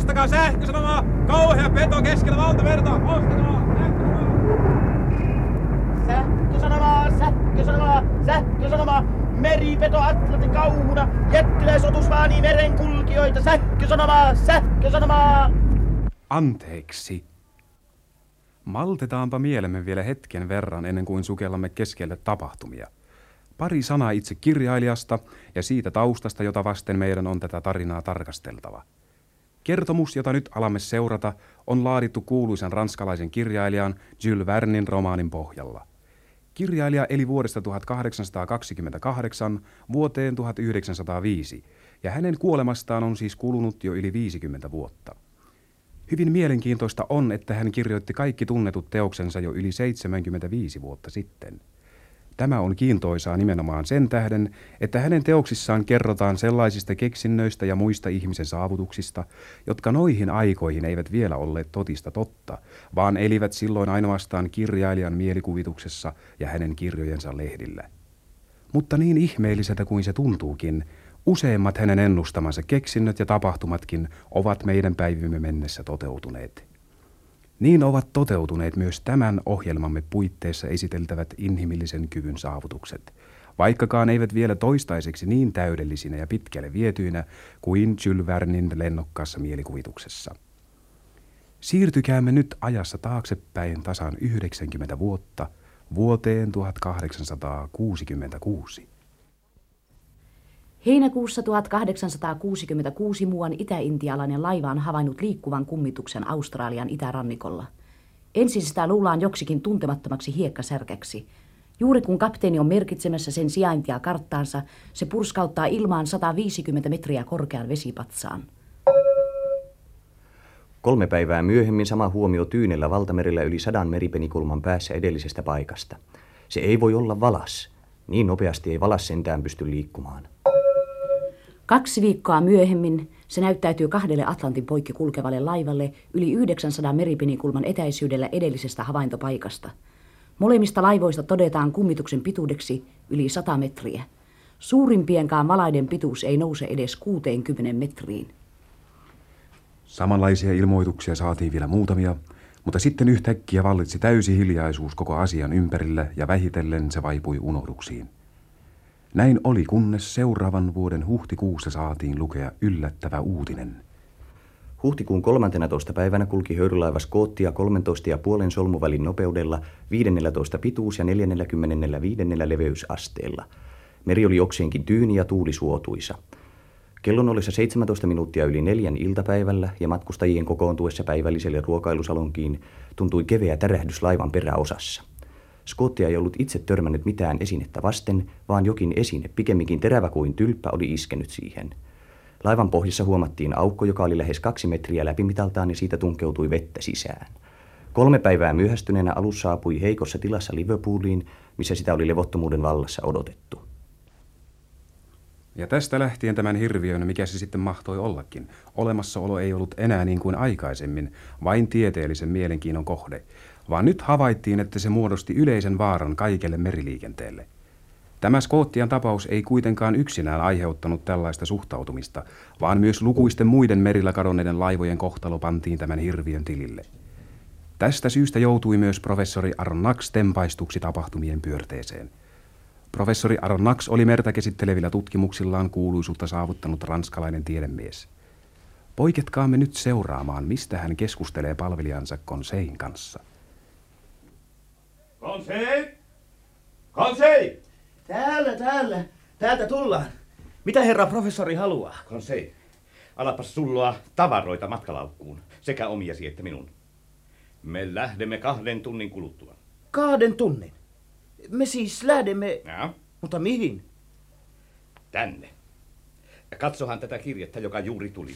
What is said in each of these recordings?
Ostakaa sähkösanomaa! Kauhea peto keskellä valtamerta! Ostakaa sähkösanomaa! Sähkösanomaa! Sähkösanomaa! Meripeto Atlantin kauhuna! Jättiläisotus vaanii merenkulkijoita! Sähkösanomaa! Sähkösanomaa! Anteeksi. Maltetaanpa mielemme vielä hetken verran ennen kuin sukellamme keskelle tapahtumia. Pari sanaa itse kirjailijasta ja siitä taustasta, jota vasten meidän on tätä tarinaa tarkasteltava. Kertomus, jota nyt alamme seurata, on laadittu kuuluisan ranskalaisen kirjailijan Jules Vernin romaanin pohjalla. Kirjailija eli vuodesta 1828 vuoteen 1905, ja hänen kuolemastaan on siis kulunut jo yli 50 vuotta. Hyvin mielenkiintoista on, että hän kirjoitti kaikki tunnetut teoksensa jo yli 75 vuotta sitten. Tämä on kiintoisaa nimenomaan sen tähden, että hänen teoksissaan kerrotaan sellaisista keksinnöistä ja muista ihmisen saavutuksista, jotka noihin aikoihin eivät vielä olleet totista totta, vaan elivät silloin ainoastaan kirjailijan mielikuvituksessa ja hänen kirjojensa lehdillä. Mutta niin ihmeelliseltä kuin se tuntuukin, Useimmat hänen ennustamansa keksinnöt ja tapahtumatkin ovat meidän päivimme mennessä toteutuneet. Niin ovat toteutuneet myös tämän ohjelmamme puitteissa esiteltävät inhimillisen kyvyn saavutukset, vaikkakaan eivät vielä toistaiseksi niin täydellisinä ja pitkälle vietyinä kuin Jules Vernin lennokkaassa mielikuvituksessa. Siirtykäämme nyt ajassa taaksepäin tasan 90 vuotta vuoteen 1866. Heinäkuussa 1866 muuan itä-intialainen laiva on havainnut liikkuvan kummituksen Australian itärannikolla. Ensin sitä luullaan joksikin tuntemattomaksi hiekkasärkäksi. Juuri kun kapteeni on merkitsemässä sen sijaintia karttaansa, se purskauttaa ilmaan 150 metriä korkean vesipatsaan. Kolme päivää myöhemmin sama huomio Tyynellä valtamerellä yli sadan meripenikulman päässä edellisestä paikasta. Se ei voi olla valas. Niin nopeasti ei valas sentään pysty liikkumaan. Kaksi viikkoa myöhemmin se näyttäytyy kahdelle Atlantin poikki kulkevalle laivalle yli 900 meripinikulman etäisyydellä edellisestä havaintopaikasta. Molemmista laivoista todetaan kummituksen pituudeksi yli 100 metriä. Suurimpienkaan malaiden pituus ei nouse edes 60 metriin. Samanlaisia ilmoituksia saatiin vielä muutamia, mutta sitten yhtäkkiä vallitsi täysi hiljaisuus koko asian ympärillä ja vähitellen se vaipui unohduksiin. Näin oli, kunnes seuraavan vuoden huhtikuussa saatiin lukea yllättävä uutinen. Huhtikuun 13. päivänä kulki höyrylaiva Skottia 13,5 solmuvälin nopeudella 15 pituus- ja 45 leveysasteella. Meri oli jokseenkin tyyni ja tuuli suotuisa. Kellon ollessa 17 minuuttia yli neljän iltapäivällä ja matkustajien kokoontuessa päivälliselle ruokailusalonkiin tuntui keveä tärähdys laivan peräosassa. Skottia ei ollut itse törmännyt mitään esinettä vasten, vaan jokin esine, pikemminkin terävä kuin tylppä, oli iskenyt siihen. Laivan pohjassa huomattiin aukko, joka oli lähes kaksi metriä läpimitaltaan ja siitä tunkeutui vettä sisään. Kolme päivää myöhästyneenä alus saapui heikossa tilassa Liverpooliin, missä sitä oli levottomuuden vallassa odotettu. Ja tästä lähtien tämän hirviön, mikä se sitten mahtoi ollakin, olemassaolo ei ollut enää niin kuin aikaisemmin, vain tieteellisen mielenkiinnon kohde, vaan nyt havaittiin, että se muodosti yleisen vaaran kaikelle meriliikenteelle. Tämä Skottian tapaus ei kuitenkaan yksinään aiheuttanut tällaista suhtautumista, vaan myös lukuisten muiden merillä kadonneiden laivojen kohtalo pantiin tämän hirviön tilille. Tästä syystä joutui myös professori Aronnax tempaistuksi tapahtumien pyörteeseen. Professori Aronnax oli merta käsittelevillä tutkimuksillaan kuuluisuutta saavuttanut ranskalainen tiedemies. Poiketkaamme nyt seuraamaan, mistä hän keskustelee palvelijansa Konsein kanssa. Konsei! Konsei! Täällä, täällä. Täältä tullaan. Mitä herra professori haluaa? Konsei, alapas sulloa tavaroita matkalaukkuun, sekä omiasi että minun. Me lähdemme kahden tunnin kuluttua. Kahden tunnin? Me siis lähdemme... Ja? Mutta mihin? Tänne. Katsohan tätä kirjettä, joka juuri tuli.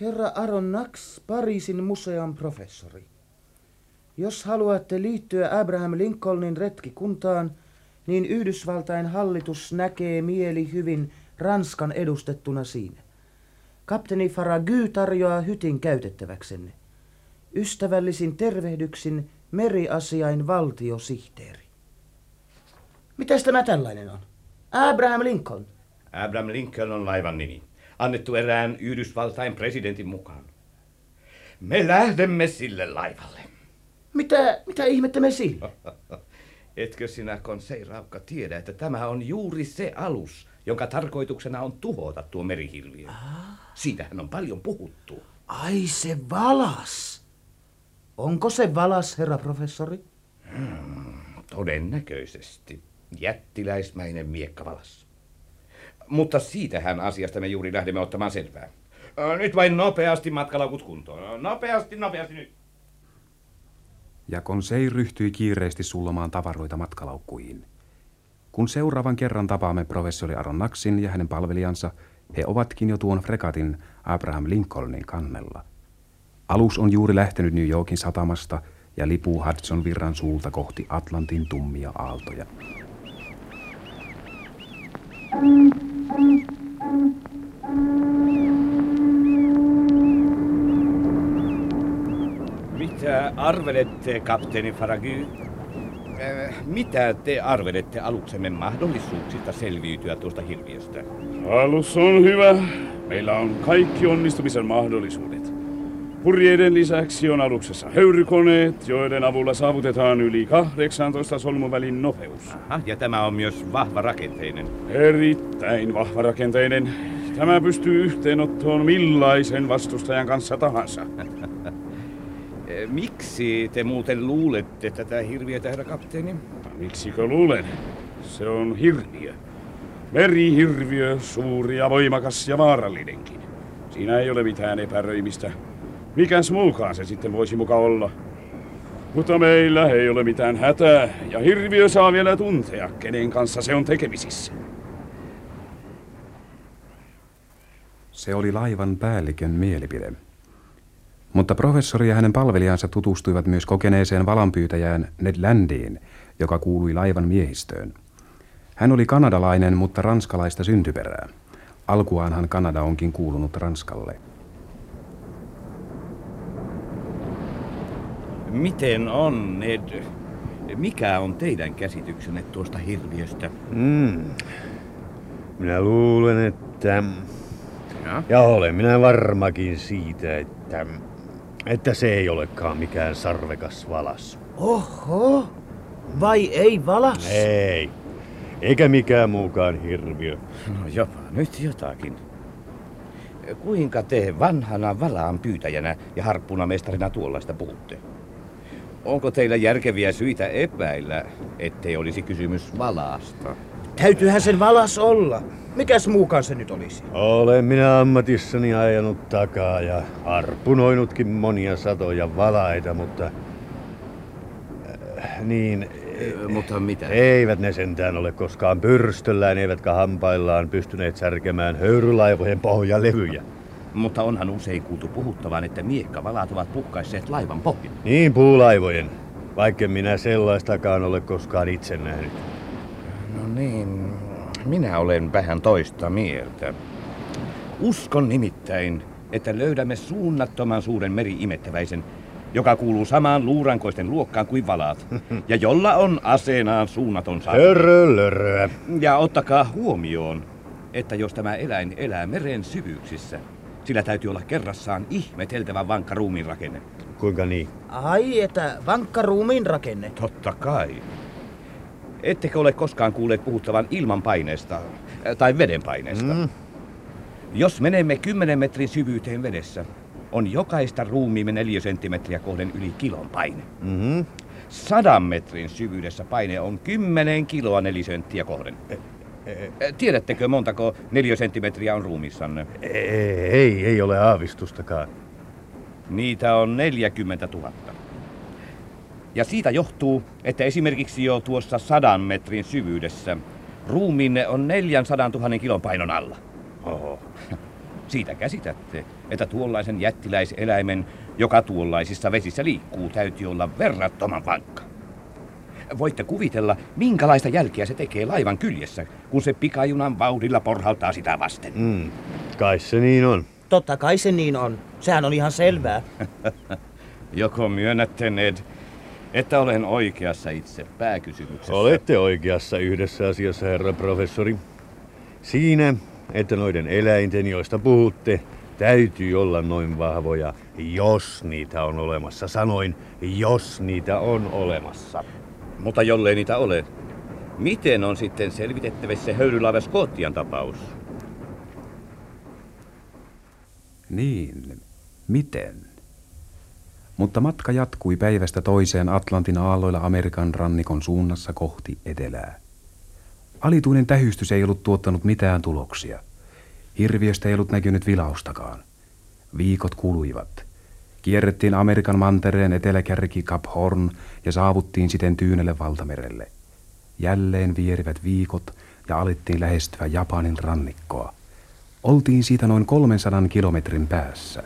Herra Aron Nax, Pariisin museon professori. Jos haluatte liittyä Abraham Lincolnin retkikuntaan, niin Yhdysvaltain hallitus näkee mieli hyvin Ranskan edustettuna siinä. Kapteeni Faragy tarjoaa hytin käytettäväksenne. Ystävällisin tervehdyksin meriasiain valtiosihteeri. Mitäs tämä tällainen on? Abraham Lincoln. Abraham Lincoln on laivan nimi. Annettu erään Yhdysvaltain presidentin mukaan. Me lähdemme sille laivalle. Mitä, mitä ihmettä me sillä? Etkö sinä, konseiraukka, tiedä, että tämä on juuri se alus, jonka tarkoituksena on tuhota tuo merihilviö. Siitähän on paljon puhuttu. Ai se valas. Onko se valas, herra professori? Todennäköisesti. Jättiläismäinen miekkavalas. Mutta siitähän asiasta me juuri lähdemme ottamaan selvää. Nyt vain nopeasti matkalaukut kuntoon. Nopeasti, nopeasti nyt. Ja Konsei ryhtyi kiireesti sullomaan tavaroita matkalaukkuihin. Kun seuraavan kerran tapaamme professori Aron Naksin ja hänen palvelijansa, he ovatkin jo tuon fregatin Abraham Lincolnin kannella. Alus on juuri lähtenyt New Yorkin satamasta ja lipuu Hudson virran suulta kohti Atlantin tummia aaltoja. Mitä arvelette, kapteeni Farragy? Äh, Mitä te arvelette aluksemme mahdollisuuksista selviytyä tuosta hirviöstä? Alus on hyvä. Meillä on kaikki onnistumisen mahdollisuudet. Purjeiden lisäksi on aluksessa höyrykoneet, joiden avulla saavutetaan yli 18 solmuvälin nopeus. Aha, ja tämä on myös vahva rakenteinen. Erittäin vahva rakenteinen. Tämä pystyy yhteenottoon millaisen vastustajan kanssa tahansa. Eh, Miksi te muuten luulette tätä hirviötä, herra kapteeni? Miksikö luulen? Se on hirviö. Merihirviö, suuri ja voimakas ja vaarallinenkin. Siinä ei ole mitään epäröimistä. Mikäs muukaan se sitten voisi muka olla? Mutta meillä ei ole mitään hätää, ja hirviö saa vielä tuntea, kenen kanssa se on tekemisissä. Se oli laivan päällikön mielipide. Mutta professori ja hänen palvelijansa tutustuivat myös kokeneeseen valanpyytäjään Ned Landiin, joka kuului laivan miehistöön. Hän oli kanadalainen, mutta ranskalaista syntyperää. Alkuaanhan Kanada onkin kuulunut Ranskalle. Miten on, Ned? Mikä on teidän käsityksenne tuosta hirviöstä? Mm. Minä luulen, että... Ja? Ja olen minä varmakin siitä, että... Että se ei olekaan mikään sarvekas valas. Oho, vai ei valas? Ei. Eikä mikään muukaan hirviö. No jopa nyt jotakin. Kuinka te vanhana valaan pyytäjänä ja harppunamestarina tuollaista puhutte? Onko teillä järkeviä syitä epäillä, ettei olisi kysymys valaasta? Täytyyhän sen valas olla. Mikäs muukaan se nyt olisi? Olen minä ammatissani ajanut takaa ja harpunoinutkin monia satoja valaita, mutta... Äh, niin... mutta mitä? Eivät ne sentään ole koskaan pyrstöllään eivätkä hampaillaan pystyneet särkemään höyrylaivojen pohjalevyjä. Mutta onhan usein kuultu puhuttavan, että miekkavalat ovat pukkaisseet laivan pohjan. Niin puulaivojen, vaikka minä sellaistakaan ole koskaan itse nähnyt. No niin, minä olen vähän toista mieltä. Uskon nimittäin, että löydämme suunnattoman suuren meri-imettäväisen, joka kuuluu samaan luurankoisten luokkaan kuin valaat, ja jolla on aseenaan suunnaton. Hörölöröä. Ja ottakaa huomioon, että jos tämä eläin elää meren syvyyksissä, sillä täytyy olla kerrassaan ihmeteltävän vankka ruumiin rakenne. Kuinka niin? Ai, että vankka ruumiin rakenne. Totta kai. Ettekö ole koskaan kuulleet puhuttavan ilmanpaineesta äh, tai vedenpaineesta? Mm. Jos menemme 10 metrin syvyyteen vedessä, on jokaista ruumiimme 4 senttimetriä kohden yli kilon paine. Mm-hmm. Sadan metrin syvyydessä paine on 10 kiloa nelisenttiä kohden. Äh, Tiedättekö montako neliösenttimetriä on ruumissanne? Ei, ei, ei ole aavistustakaan. Niitä on 40 000. Ja siitä johtuu, että esimerkiksi jo tuossa sadan metrin syvyydessä ruumiinne on 400 000 kilon painon alla. Oho. Siitä käsitätte, että tuollaisen jättiläiseläimen, joka tuollaisissa vesissä liikkuu, täytyy olla verrattoman vankka. Voitte kuvitella, minkälaista jälkeä se tekee laivan kyljessä, kun se pikajunan vauhdilla porhaltaa sitä vasten. Mm. Kai se niin on. Totta kai se niin on. Sehän on ihan selvää. Joko myönnätte, Ned, että olen oikeassa itse pääkysymyksessä. Olette oikeassa yhdessä asiassa, herra professori. Siinä, että noiden eläinten, joista puhutte, täytyy olla noin vahvoja, jos niitä on olemassa. Sanoin, jos niitä on olemassa. Mutta jollei niitä ole, miten on sitten selvitettävissä höyrylaiva Skottian tapaus? Niin, miten? Mutta matka jatkui päivästä toiseen Atlantin aalloilla Amerikan rannikon suunnassa kohti etelää. Alituinen tähystys ei ollut tuottanut mitään tuloksia. Hirviöstä ei ollut näkynyt vilaustakaan. Viikot kuluivat. Kierrettiin Amerikan mantereen eteläkärki Cap Horn ja saavuttiin siten Tyynelle valtamerelle. Jälleen vierivät viikot ja alettiin lähestyä Japanin rannikkoa. Oltiin siitä noin 300 kilometrin päässä.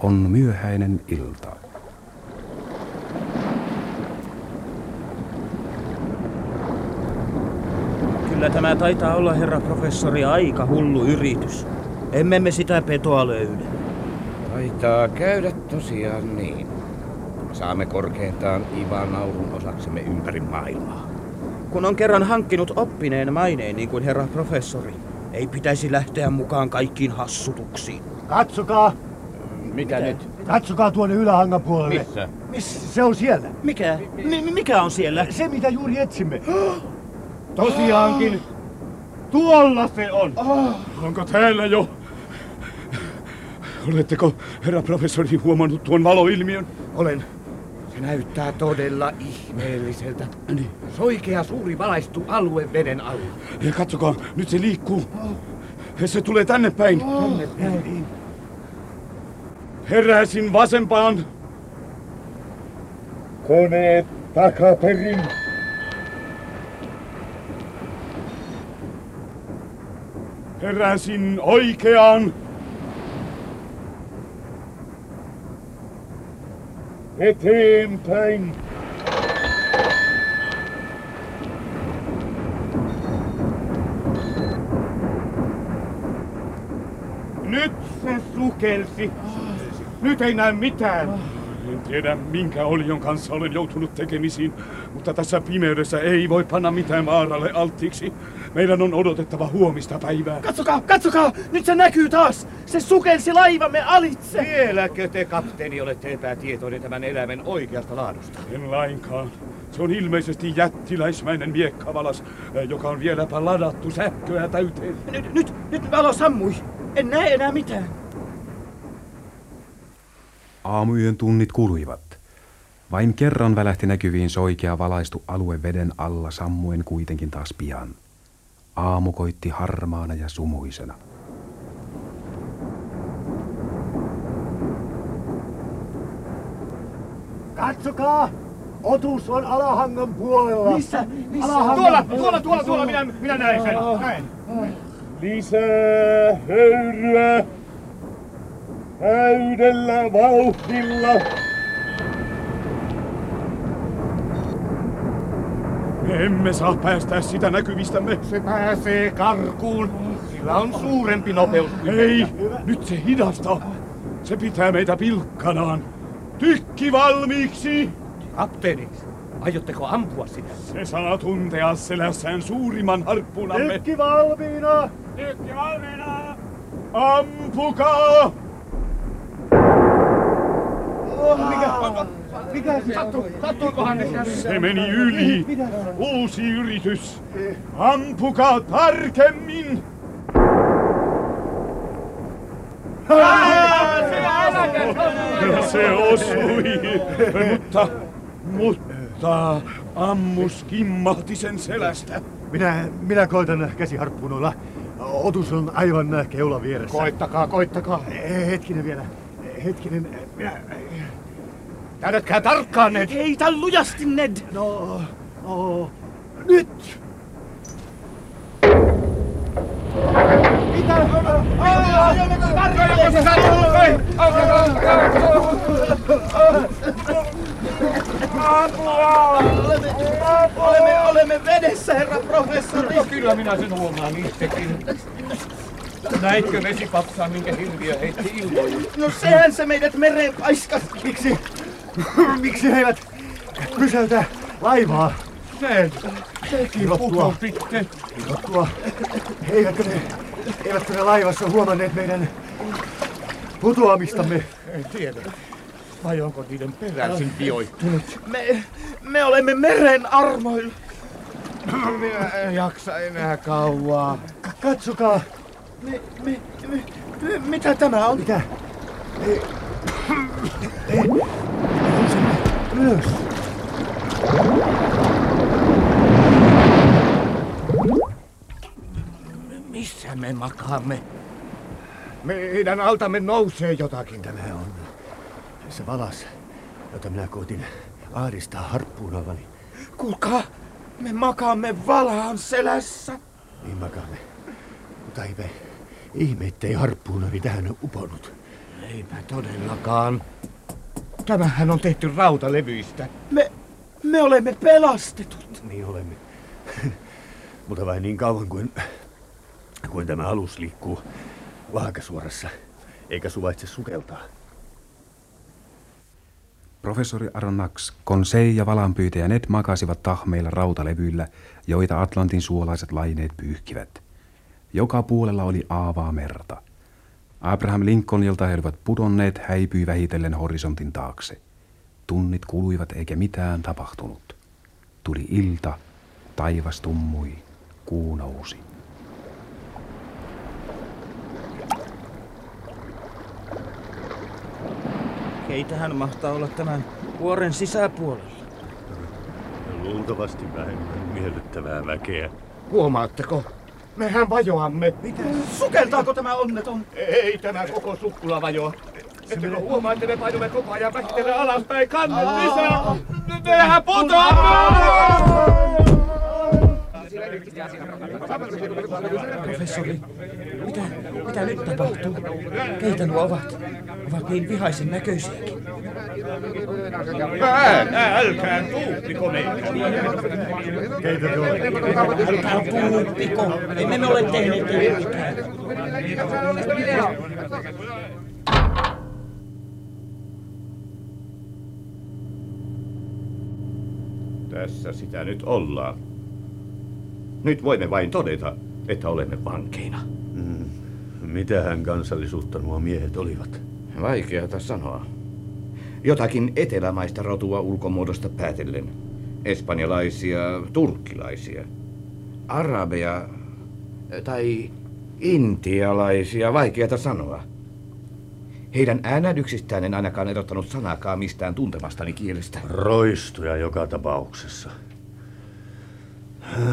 On myöhäinen ilta. Kyllä tämä taitaa olla, herra professori, aika hullu yritys. Emme me sitä petoa löydä. Taitaa käydä tosiaan niin. Saamme korkeintaan Ivan naurun osaksemme ympäri maailmaa. Kun on kerran hankkinut oppineen maineen niin kuin herra professori, ei pitäisi lähteä mukaan kaikkiin hassutuksiin. Katsokaa! Mikä nyt? Katsokaa tuonne ylähangan puolelle. Missä? Missä? Se on siellä. Mikä? Mi- mikä on siellä? Se, mitä juuri etsimme. Tosiaankin. Tuolla se on. Onko täällä jo? Oletteko, herra professori, huomannut tuon valoilmiön? Olen. Se näyttää todella ihmeelliseltä. Niin. Soikea suuri valaistu alue veden alla. Ja katsokaa, nyt se liikkuu. Ja se tulee tänne päin. Tänne päin. Heräsin vasempaan. Koneet takaperin. Heräsin oikeaan. Eteenpäin. Nyt se sukelsi. Nyt ei näe mitään. En tiedä, minkä olion kanssa olen joutunut tekemisiin, mutta tässä pimeydessä ei voi panna mitään vaaralle alttiiksi. Meidän on odotettava huomista päivää. Katsokaa, katsokaa! Nyt se näkyy taas! Se sukelsi laivamme alitse! Vieläkö te, kapteeni, olette epätietoinen tämän eläimen oikeasta laadusta? En lainkaan. Se on ilmeisesti jättiläismäinen miekkavalas, eh, joka on vieläpä ladattu sähköä täyteen. Nyt, nyt, nyt valo sammui. En näe enää mitään. Aamuyön tunnit kuluivat. Vain kerran välähti näkyviin soikea valaistu alue veden alla sammuen kuitenkin taas pian. Aamu koitti harmaana ja sumuisena. Katsokaa! Otus on alahangan puolella. Missä? Missä? Alahangan Tuolla, tuolla, tuolla, tuolla, minä, minä näin sen. Näin. Lisää höyryä täydellä vauhdilla. Me emme saa päästää sitä näkyvistämme. Se pääsee karkuun. Sillä on suurempi nopeus. kuin Ei, nyt se hidastaa. Se pitää meitä pilkkanaan. Tykki valmiiksi! Kapteeni, aiotteko ampua sitä? Se saa tuntea selässään suurimman harppunamme. Tykki valmiina! Tykki valmiina! Ampukaa! Mikä se sattuu? Sattuikohan ne Se meni yli. Uusi yritys. Ampukaa tarkemmin! Se osui, mutta, mutta ammus kimmahti sen selästä. Minä, minä koitan käsiharppunoilla. Otus on aivan keula vieressä. Koittakaa, koittakaa. Hetkinen vielä. Hetkinen. Minä... Täydätkää tarkkaan, Ned. Heitä lujasti, Ned! No, no. Nyt! Olemme, olemme vedessä, herra professori! No kyllä minä sen huomaan itsekin. Näitkö vesipapsaa, minkä hirviö heitti ilmoille? No sehän se meidät mereen paiskasi. Miksi? Miksi he eivät Pysäytä laivaa! Ilottua. putoutitte. Ilottua. Eivätkö ne, eivätkö ne laivassa huomanneet meidän putoamistamme? En tiedä. Vai onko niiden peräisin vioittunut? Me, me olemme meren armoilla. Minä en jaksa enää kauaa. Katsokaa! Me, me, me, me, mitä tämä on? Mitä? Ei, ei, ylös. Missä me makaamme? Meidän altamme nousee jotakin. Tämä on se valas, jota minä koitin ahdistaa harppuunallani. Kuulkaa, me makaamme valaan selässä. Niin makaamme. Mutta eipä ihme, ettei harppuunani tähän ole uponnut. Eipä todellakaan. Tämähän on tehty rautalevyistä. Me, me olemme pelastetut. Niin olemme. Mutta vain niin kauan kuin, kuin tämä alus liikkuu vaakasuorassa, eikä suvaitse sukeltaa. Professori Aronnax, Konsei ja valanpyytäjä Ned makasivat tahmeilla rautalevyillä, joita Atlantin suolaiset laineet pyyhkivät. Joka puolella oli aavaa merta. Abraham Lincolnilta he olivat pudonneet häipyi vähitellen horisontin taakse. Tunnit kuluivat eikä mitään tapahtunut. Tuli ilta, taivas tummui, kuu nousi. Keitähän mahtaa olla tämän vuoren sisäpuolella? Luultavasti vähemmän miellyttävää väkeä. Huomaatteko? Mehän vajoamme. Mitä? Sukeltaako tämä onneton? Ei tämä koko sukkula vajoa. Ettekö huomaa, että me painumme koko ajan vähitellen alaspäin kannen lisää? Mehän putoamme! Professori, mitä, mitä nyt tapahtuu? Keitä nuo ovat? Ovat niin vihaisen näköisiäkin. Älkää, älkää tuuppiko meitä. Keitä olette? Älkää puhuttiko. Emme me ole tehneet teille mitään. Tässä sitä nyt ollaan. Nyt voimme vain todeta, että olemme vankeina. Mm. Mitähän kansallisuutta nuo miehet olivat? Vaikeata sanoa. Jotakin etelämaista rotua ulkomuodosta päätellen. Espanjalaisia, turkkilaisia. Arabeja tai intialaisia, vaikeata sanoa. Heidän äänädyksistään en ainakaan erottanut sanakaan mistään tuntemastani kielestä. Roistuja joka tapauksessa.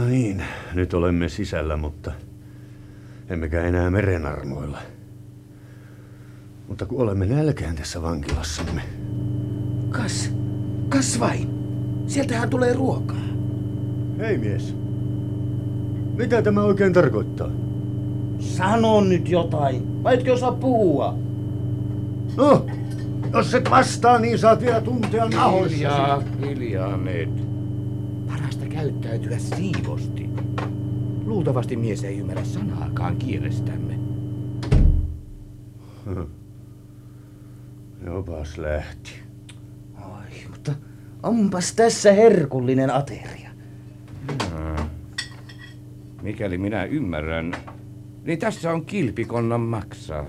Niin, nyt olemme sisällä, mutta emmekä enää merenarmoilla. Mutta kun olemme nälkään tässä vankilassamme. Kas, kas vain. Sieltähän tulee ruokaa. Hei mies, mitä tämä oikein tarkoittaa? Sano nyt jotain. Vai etkö osaa puhua? No, jos et vastaa, niin saat vielä tuntea nahoissasi. Hiljaa, hiljaa, Ned. Käyttäytyä siivosti. Luultavasti mies ei ymmärrä sanaakaan kielestämme. Jopas lähti. Ai, mutta onpas tässä herkullinen ateria. Hmm. Mikäli minä ymmärrän, niin tässä on kilpikonnan maksaa.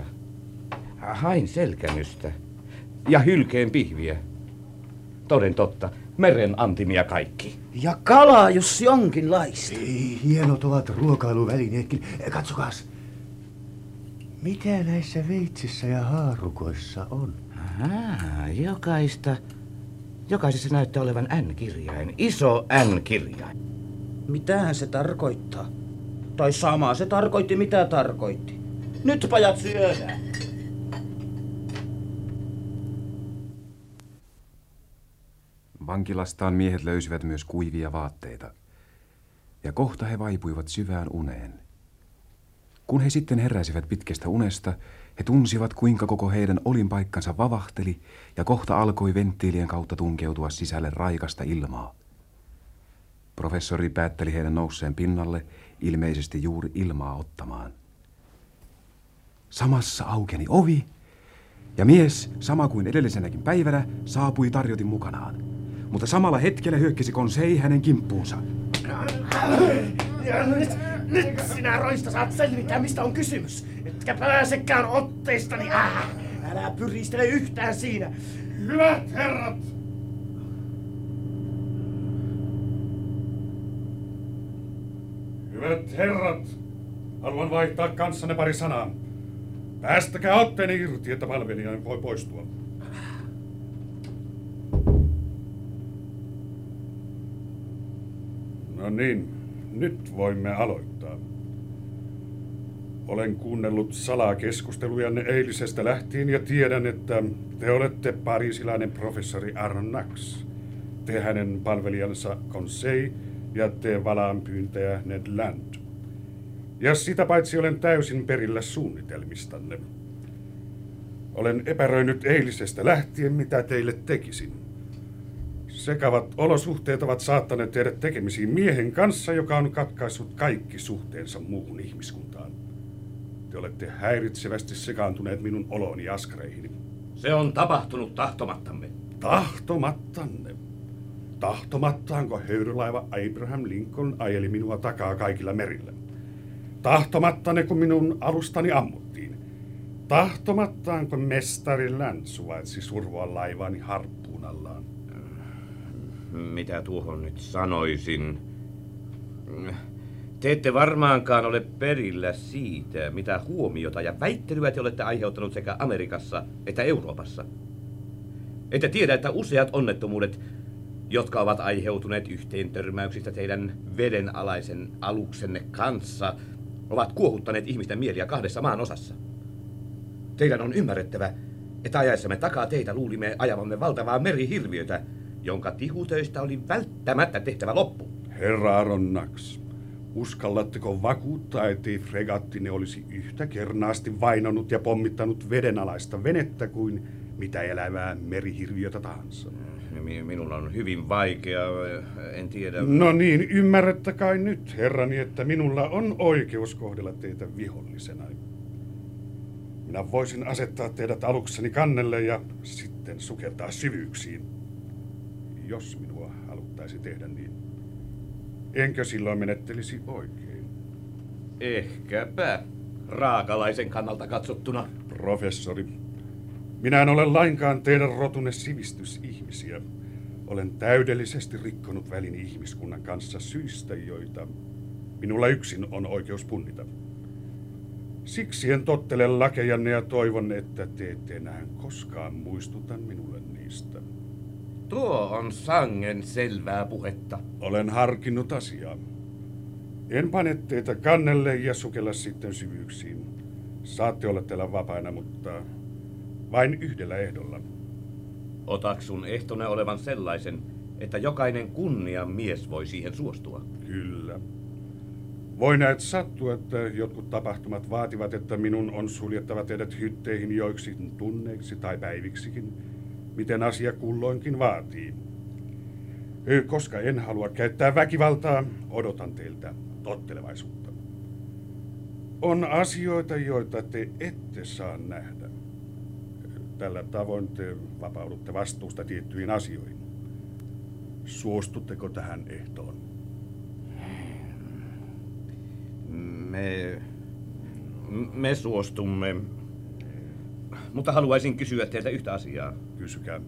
Hain selkänystä ja hylkeen pihviä. Toden totta, meren antimia kaikki. Ja kalaa, jos jonkinlaista. Ei, hienot ovat ruokailuvälineetkin. Katsokaas. Mitä näissä veitsissä ja haarukoissa on? Ahaa, jokaista. Jokaisessa näyttää olevan N-kirjain. Iso N-kirjain. Mitähän se tarkoittaa? Tai sama se tarkoitti, mitä tarkoitti. Nyt pajat syödään. Vankilastaan miehet löysivät myös kuivia vaatteita. Ja kohta he vaipuivat syvään uneen. Kun he sitten heräsivät pitkästä unesta, he tunsivat, kuinka koko heidän olinpaikkansa vavahteli ja kohta alkoi venttiilien kautta tunkeutua sisälle raikasta ilmaa. Professori päätteli heidän nousseen pinnalle, ilmeisesti juuri ilmaa ottamaan. Samassa aukeni ovi, ja mies, sama kuin edellisenäkin päivänä, saapui tarjotin mukanaan. Mutta samalla hetkellä hyökkäsi Konsei hänen kimppuunsa. Ja nyt, nyt sinä roista saat selvittää, mistä on kysymys. Etkä pääsekään otteistani. Äh, älä pyristele yhtään siinä. Hyvät herrat! Hyvät herrat! Haluan vaihtaa kanssanne pari sanaa. Päästäkää otteeni irti, että palvelijani voi poistua. No niin, nyt voimme aloittaa. Olen kuunnellut salakeskustelujanne eilisestä lähtien ja tiedän, että te olette parisilainen professori Arnax. Te hänen palvelijansa Conseil ja te valaanpyyntäjä Ned Land. Ja sitä paitsi olen täysin perillä suunnitelmistanne. Olen epäröinyt eilisestä lähtien, mitä teille tekisin. Sekavat olosuhteet ovat saattaneet tehdä tekemisiin miehen kanssa, joka on katkaissut kaikki suhteensa muuhun ihmiskuntaan. Te olette häiritsevästi sekaantuneet minun olooni ja askareihini. Se on tapahtunut tahtomattamme. Tahtomattanne? Tahtomattaanko höyrylaiva Abraham Lincoln ajeli minua takaa kaikilla merillä? Tahtomattanne, kun minun alustani ammuttiin? Tahtomattaanko mestari Land suvaitsi survoa laivaani harppuunallaan? Mitä tuohon nyt sanoisin? Te ette varmaankaan ole perillä siitä, mitä huomiota ja väittelyä te olette aiheuttanut sekä Amerikassa että Euroopassa. Ette tiedä, että useat onnettomuudet, jotka ovat aiheutuneet yhteen törmäyksistä teidän vedenalaisen aluksenne kanssa, ovat kuohuttaneet ihmisten mieliä kahdessa maan osassa. Teidän on ymmärrettävä, että ajaessamme takaa teitä luulimme ajavamme valtavaa merihirviötä, jonka tihutöistä oli välttämättä tehtävä loppu. Herra Aronnax, uskallatteko vakuuttaa, ettei fregattine olisi yhtä kernaasti vainonut ja pommittanut vedenalaista venettä kuin mitä elävää merihirviötä tahansa? Minun on hyvin vaikea, en tiedä... No niin, ymmärrätte kai nyt, herrani, että minulla on oikeus kohdella teitä vihollisena. Minä voisin asettaa teidät alukseni kannelle ja sitten sukeltaa syvyyksiin, jos minua haluttaisi tehdä niin. Enkö silloin menettelisi oikein? Ehkäpä, raakalaisen kannalta katsottuna. Professori, minä en ole lainkaan teidän rotunne sivistysihmisiä. Olen täydellisesti rikkonut välin ihmiskunnan kanssa syistä, joita minulla yksin on oikeus punnita. Siksi en tottele lakejanne ja toivon, että te ette enää koskaan muistuta minulle niistä. Tuo on sangen selvää puhetta. Olen harkinnut asiaa. En pane teitä kannelle ja sukella sitten syvyyksiin. Saatte olla täällä vapaina, mutta vain yhdellä ehdolla. Otaksun ehtona olevan sellaisen, että jokainen kunnian mies voi siihen suostua. Kyllä. Voi näet sattua, että jotkut tapahtumat vaativat, että minun on suljettava teidät hytteihin joiksi tunneiksi tai päiviksikin, miten asia kulloinkin vaatii. Koska en halua käyttää väkivaltaa, odotan teiltä tottelevaisuutta. On asioita, joita te ette saa nähdä. Tällä tavoin te vapaudutte vastuusta tiettyihin asioihin. Suostutteko tähän ehtoon? Me... Me suostumme. Mutta haluaisin kysyä teiltä yhtä asiaa. Kysykää.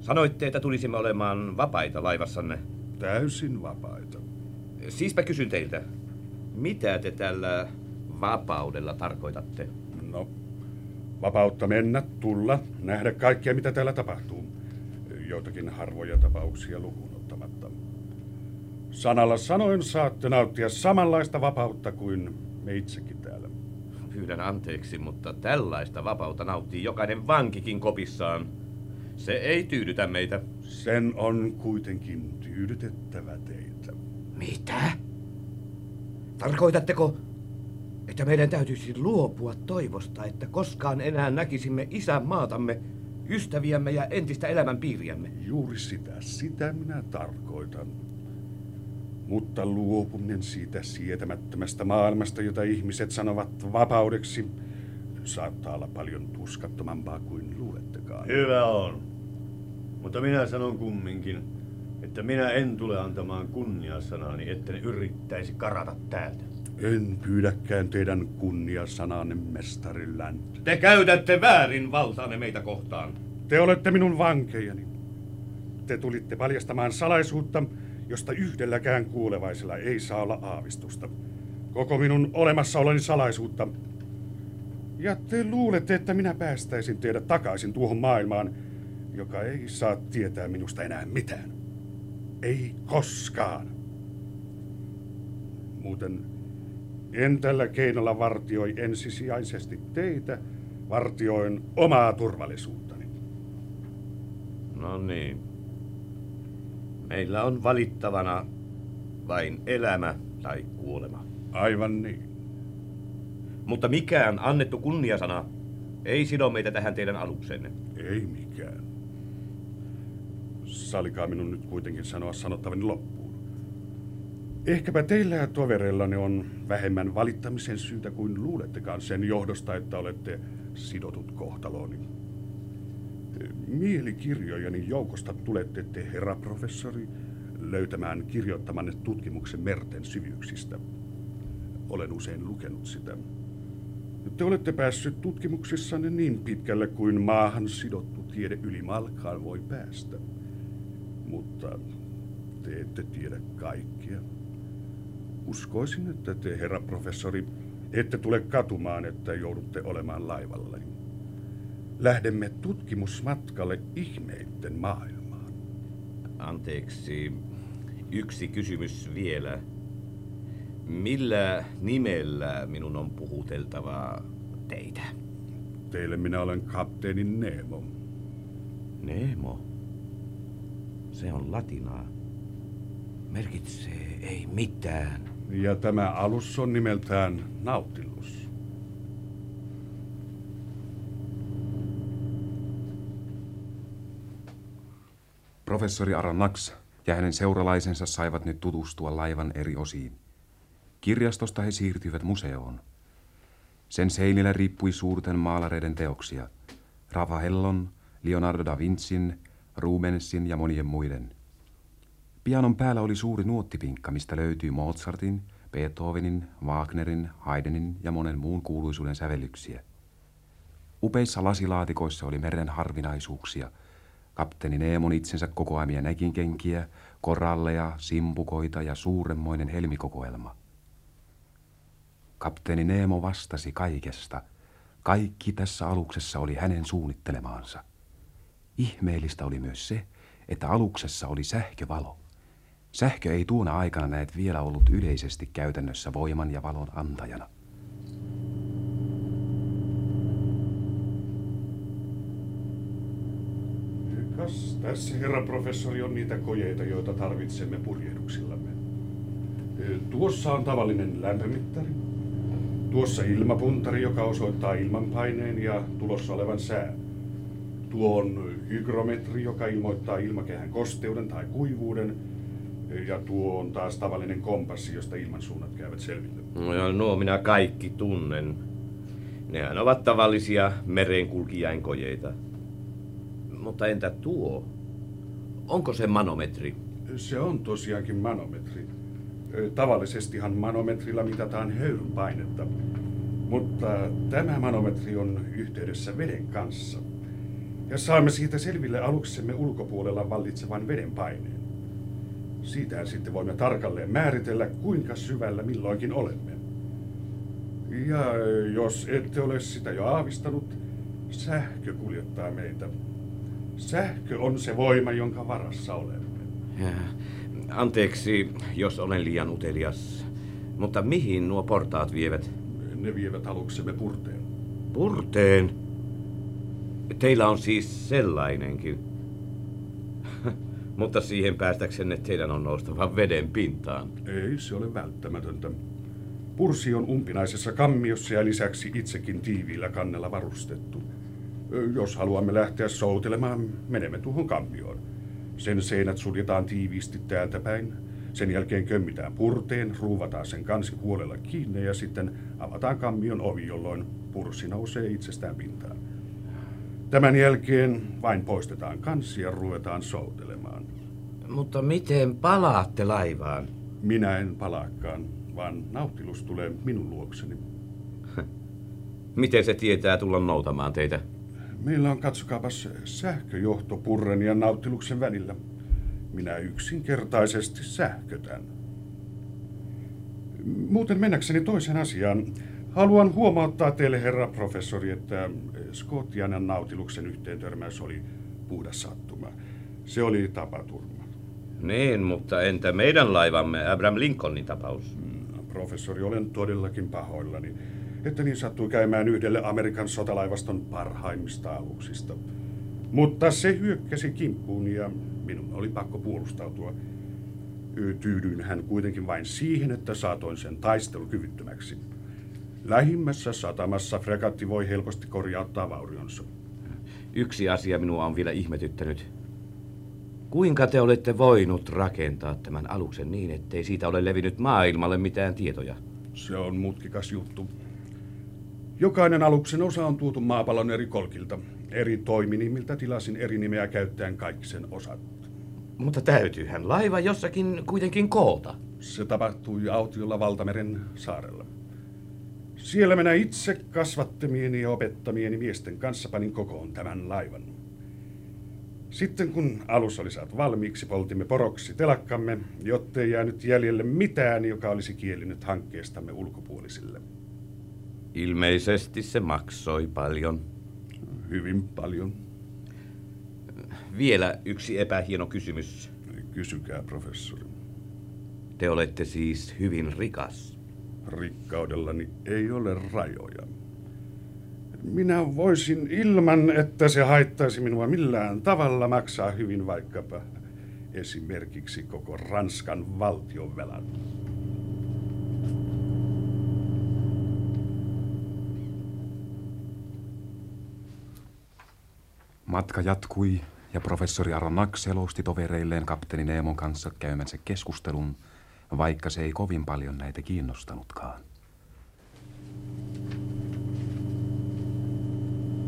Sanoitte, että tulisimme olemaan vapaita laivassanne. Täysin vapaita. Siispä kysyn teiltä, mitä te tällä vapaudella tarkoitatte? No, vapautta mennä, tulla, nähdä kaikkea, mitä täällä tapahtuu. Joitakin harvoja tapauksia lukuun ottamatta. Sanalla sanoin saatte nauttia samanlaista vapautta kuin me itsekin. Pyydän anteeksi, mutta tällaista vapautta nauttii jokainen vankikin kopissaan. Se ei tyydytä meitä. Sen on kuitenkin tyydytettävä teitä. Mitä? Tarkoitatteko, että meidän täytyisi luopua toivosta, että koskaan enää näkisimme isän maatamme, ystäviämme ja entistä elämänpiiriämme? Juuri sitä, sitä minä tarkoitan. Mutta luopuminen siitä sietämättömästä maailmasta, jota ihmiset sanovat vapaudeksi, saattaa olla paljon tuskattomampaa kuin luulettekaan. Hyvä on. Mutta minä sanon kumminkin, että minä en tule antamaan kunniasanani, että ne yrittäisi karata täältä. En pyydäkään teidän kunniasananne, mestari Land. Te käytätte väärin valtaanne meitä kohtaan. Te olette minun vankejani. Te tulitte paljastamaan salaisuutta, josta yhdelläkään kuulevaisella ei saa olla aavistusta. Koko minun olemassaoloni salaisuutta. Ja te luulette, että minä päästäisin teidät takaisin tuohon maailmaan, joka ei saa tietää minusta enää mitään. Ei koskaan. Muuten en tällä keinolla vartioi ensisijaisesti teitä, vartioin omaa turvallisuuttani. No niin. Meillä on valittavana vain elämä tai kuolema. Aivan niin. Mutta mikään annettu kunniasana ei sido meitä tähän teidän aluksenne. Ei mikään. Salikaa minun nyt kuitenkin sanoa sanottavani loppuun. Ehkäpä teillä ja tovereillanne on vähemmän valittamisen syytä kuin luulettekaan sen johdosta, että olette sidotut kohtalooni. Mielikirjojeni joukosta tulette te, herra professori, löytämään kirjoittamanne tutkimuksen merten syvyyksistä. Olen usein lukenut sitä. Te olette päässyt tutkimuksissanne niin pitkälle kuin maahan sidottu tiede yli malkaan voi päästä. Mutta te ette tiedä kaikkia. Uskoisin, että te, herra professori, ette tule katumaan, että joudutte olemaan laivalla. Lähdemme tutkimusmatkalle ihmeitten maailmaan. Anteeksi, yksi kysymys vielä. Millä nimellä minun on puhuteltava teitä? Teille minä olen kapteeni Nemo. Nemo? Se on latinaa. Merkitsee ei mitään. Ja tämä alus on nimeltään Nautilus. Professori Aranax ja hänen seuralaisensa saivat nyt tutustua laivan eri osiin. Kirjastosta he siirtyivät museoon. Sen seinillä riippui suurten maalareiden teoksia. Raffaellon, Leonardo da Vincin, Rubensin ja monien muiden. Pianon päällä oli suuri nuottipinkka, mistä löytyi Mozartin, Beethovenin, Wagnerin, Haydenin ja monen muun kuuluisuuden sävellyksiä. Upeissa lasilaatikoissa oli meren harvinaisuuksia. Kapteeni Neemon itsensä kokoamia näkinkenkiä, koralleja, simpukoita ja suuremmoinen helmikokoelma. Kapteeni Neemo vastasi kaikesta. Kaikki tässä aluksessa oli hänen suunnittelemaansa. Ihmeellistä oli myös se, että aluksessa oli sähkövalo. Sähkö ei tuona aikana näet vielä ollut yleisesti käytännössä voiman ja valon antajana. Kas tässä, herra professori, on niitä kojeita, joita tarvitsemme purjehduksillamme. Tuossa on tavallinen lämpömittari. Tuossa ilmapuntari, joka osoittaa ilmanpaineen ja tulossa olevan sään. Tuo on hygrometri, joka ilmoittaa ilmakehän kosteuden tai kuivuuden. Ja tuo on taas tavallinen kompassi, josta ilmansuunnat käyvät selville. No ja nuo minä kaikki tunnen. Nehän ovat tavallisia merenkulkijainkojeita. Mutta entä tuo? Onko se manometri? Se on tosiaankin manometri. Tavallisestihan manometrilla mitataan höyrypainetta, mutta tämä manometri on yhteydessä veden kanssa. Ja saamme siitä selville aluksemme ulkopuolella vallitsevan veden paineen. Siitä sitten voimme tarkalleen määritellä, kuinka syvällä milloinkin olemme. Ja jos ette ole sitä jo aavistanut, sähkö kuljettaa meitä. Sähkö on se voima, jonka varassa olemme. Anteeksi, jos olen liian utelias. Mutta mihin nuo portaat vievät? Ne vievät aluksemme purteen. Purteen? Teillä on siis sellainenkin. Mutta siihen päästäksenne teidän on noustava veden pintaan. Ei se ole välttämätöntä. Pursi on umpinaisessa kammiossa ja lisäksi itsekin tiiviillä kannella varustettu. Jos haluamme lähteä soutelemaan, menemme tuohon kammioon. Sen seinät suljetaan tiiviisti täältä päin. Sen jälkeen kömmitään purteen, ruuvataan sen kansi huolella kiinni ja sitten avataan kammion ovi, jolloin purssi nousee itsestään pintaan. Tämän jälkeen vain poistetaan kansi ja ruvetaan soutelemaan. Mutta miten palaatte laivaan? Minä en palaakaan, vaan nautilus tulee minun luokseni. Miten se tietää tulla noutamaan teitä? Meillä on, katsokaapas, sähköjohto purren ja nautiluksen välillä. Minä yksinkertaisesti sähkötän. Muuten mennäkseni toiseen asiaan. Haluan huomauttaa teille, herra professori, että Skottian ja Nautiluksen yhteen törmäys oli puhdas sattuma. Se oli tapaturma. Niin, mutta entä meidän laivamme, Abraham Lincolnin tapaus? Mm, professori, olen todellakin pahoillani, että niin sattui käymään yhdelle Amerikan sotalaivaston parhaimmista aluksista. Mutta se hyökkäsi kimppuun ja minun oli pakko puolustautua. Tyydyin hän kuitenkin vain siihen, että saatoin sen taistelukyvyttömäksi. Lähimmässä satamassa fregatti voi helposti korjauttaa vaurionsa. Yksi asia minua on vielä ihmetyttänyt. Kuinka te olette voinut rakentaa tämän aluksen niin, ettei siitä ole levinnyt maailmalle mitään tietoja? Se on mutkikas juttu. Jokainen aluksen osa on tuotu maapallon eri kolkilta. Eri toiminimiltä tilasin eri nimeä käyttäen kaikki sen osat. Mutta täytyyhän laiva jossakin kuitenkin koota. Se tapahtui autiolla Valtameren saarella. Siellä minä itse kasvattamieni ja opettamieni miesten kanssa panin kokoon tämän laivan. Sitten kun alus oli saatu valmiiksi, poltimme poroksi telakkamme, jottei jäänyt jäljelle mitään, joka olisi kielinyt hankkeestamme ulkopuolisille. Ilmeisesti se maksoi paljon. Hyvin paljon. Vielä yksi epähieno kysymys. Kysykää, professori. Te olette siis hyvin rikas. Rikkaudellani ei ole rajoja. Minä voisin ilman, että se haittaisi minua millään tavalla maksaa hyvin vaikkapa esimerkiksi koko Ranskan valtionvelan. Matka jatkui ja professori Aronnax selosti tovereilleen kapteeni Neemon kanssa käymänsä keskustelun, vaikka se ei kovin paljon näitä kiinnostanutkaan.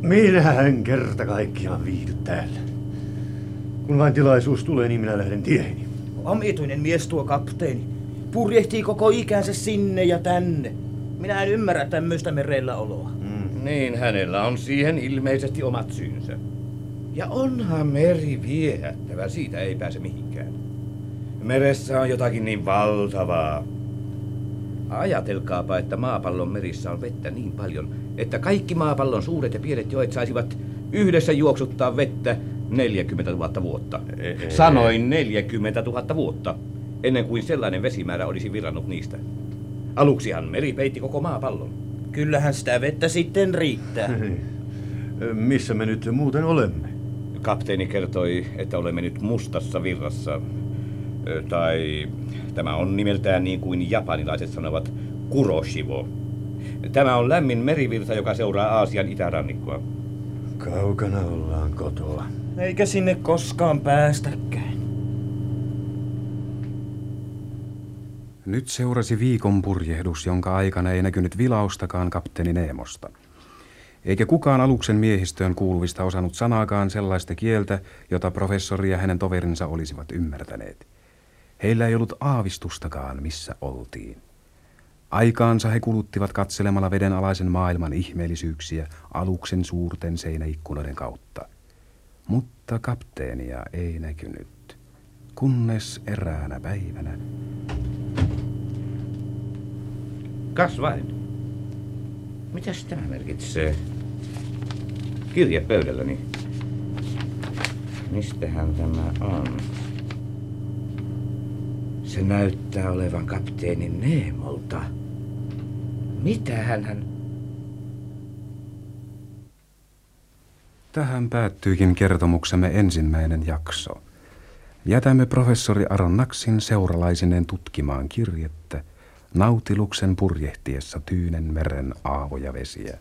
Minä en kerta kaikkiaan viihdy täällä. Kun vain tilaisuus tulee, niin minä lähden tieheni. Omituinen mies tuo kapteeni. Purjehtii koko ikänsä sinne ja tänne. Minä en ymmärrä tämmöistä merellä oloa. Mm. Niin, hänellä on siihen ilmeisesti omat syynsä. Ja onhan meri viehättävä, siitä ei pääse mihinkään. Meressä on jotakin niin valtavaa. Ajatelkaapa, että maapallon merissä on vettä niin paljon, että kaikki maapallon suuret ja pienet joet saisivat yhdessä juoksuttaa vettä 40 000 vuotta. Sanoin 40 000 vuotta, ennen kuin sellainen vesimäärä olisi virannut niistä. Aluksihan meri peitti koko maapallon. Kyllähän sitä vettä sitten riittää. Missä me nyt muuten olemme? Kapteeni kertoi, että olemme nyt mustassa virrassa. Tai tämä on nimeltään niin kuin japanilaiset sanovat Kuroshivo. Tämä on lämmin merivirta, joka seuraa Aasian itärannikkoa. Kaukana ollaan kotoa. Eikä sinne koskaan päästäkään. Nyt seurasi viikon purjehdus, jonka aikana ei näkynyt vilaustakaan kapteeni Neemosta. Eikä kukaan aluksen miehistöön kuuluvista osannut sanaakaan sellaista kieltä, jota professori ja hänen toverinsa olisivat ymmärtäneet. Heillä ei ollut aavistustakaan, missä oltiin. Aikaansa he kuluttivat katselemalla vedenalaisen maailman ihmeellisyyksiä aluksen suurten seinäikkunoiden kautta. Mutta kapteenia ei näkynyt, kunnes eräänä päivänä. Kas vain. Mitäs tämä merkitsee? Kirje pöydälläni. Mistähän tämä on? Se näyttää olevan kapteeni Neemolta. Mitä hän... Tähän päättyykin kertomuksemme ensimmäinen jakso. Jätämme professori Aron Naksin seuralaisineen tutkimaan kirjettä Nautiluksen purjehtiessa Tyynen meren aavoja vesiä.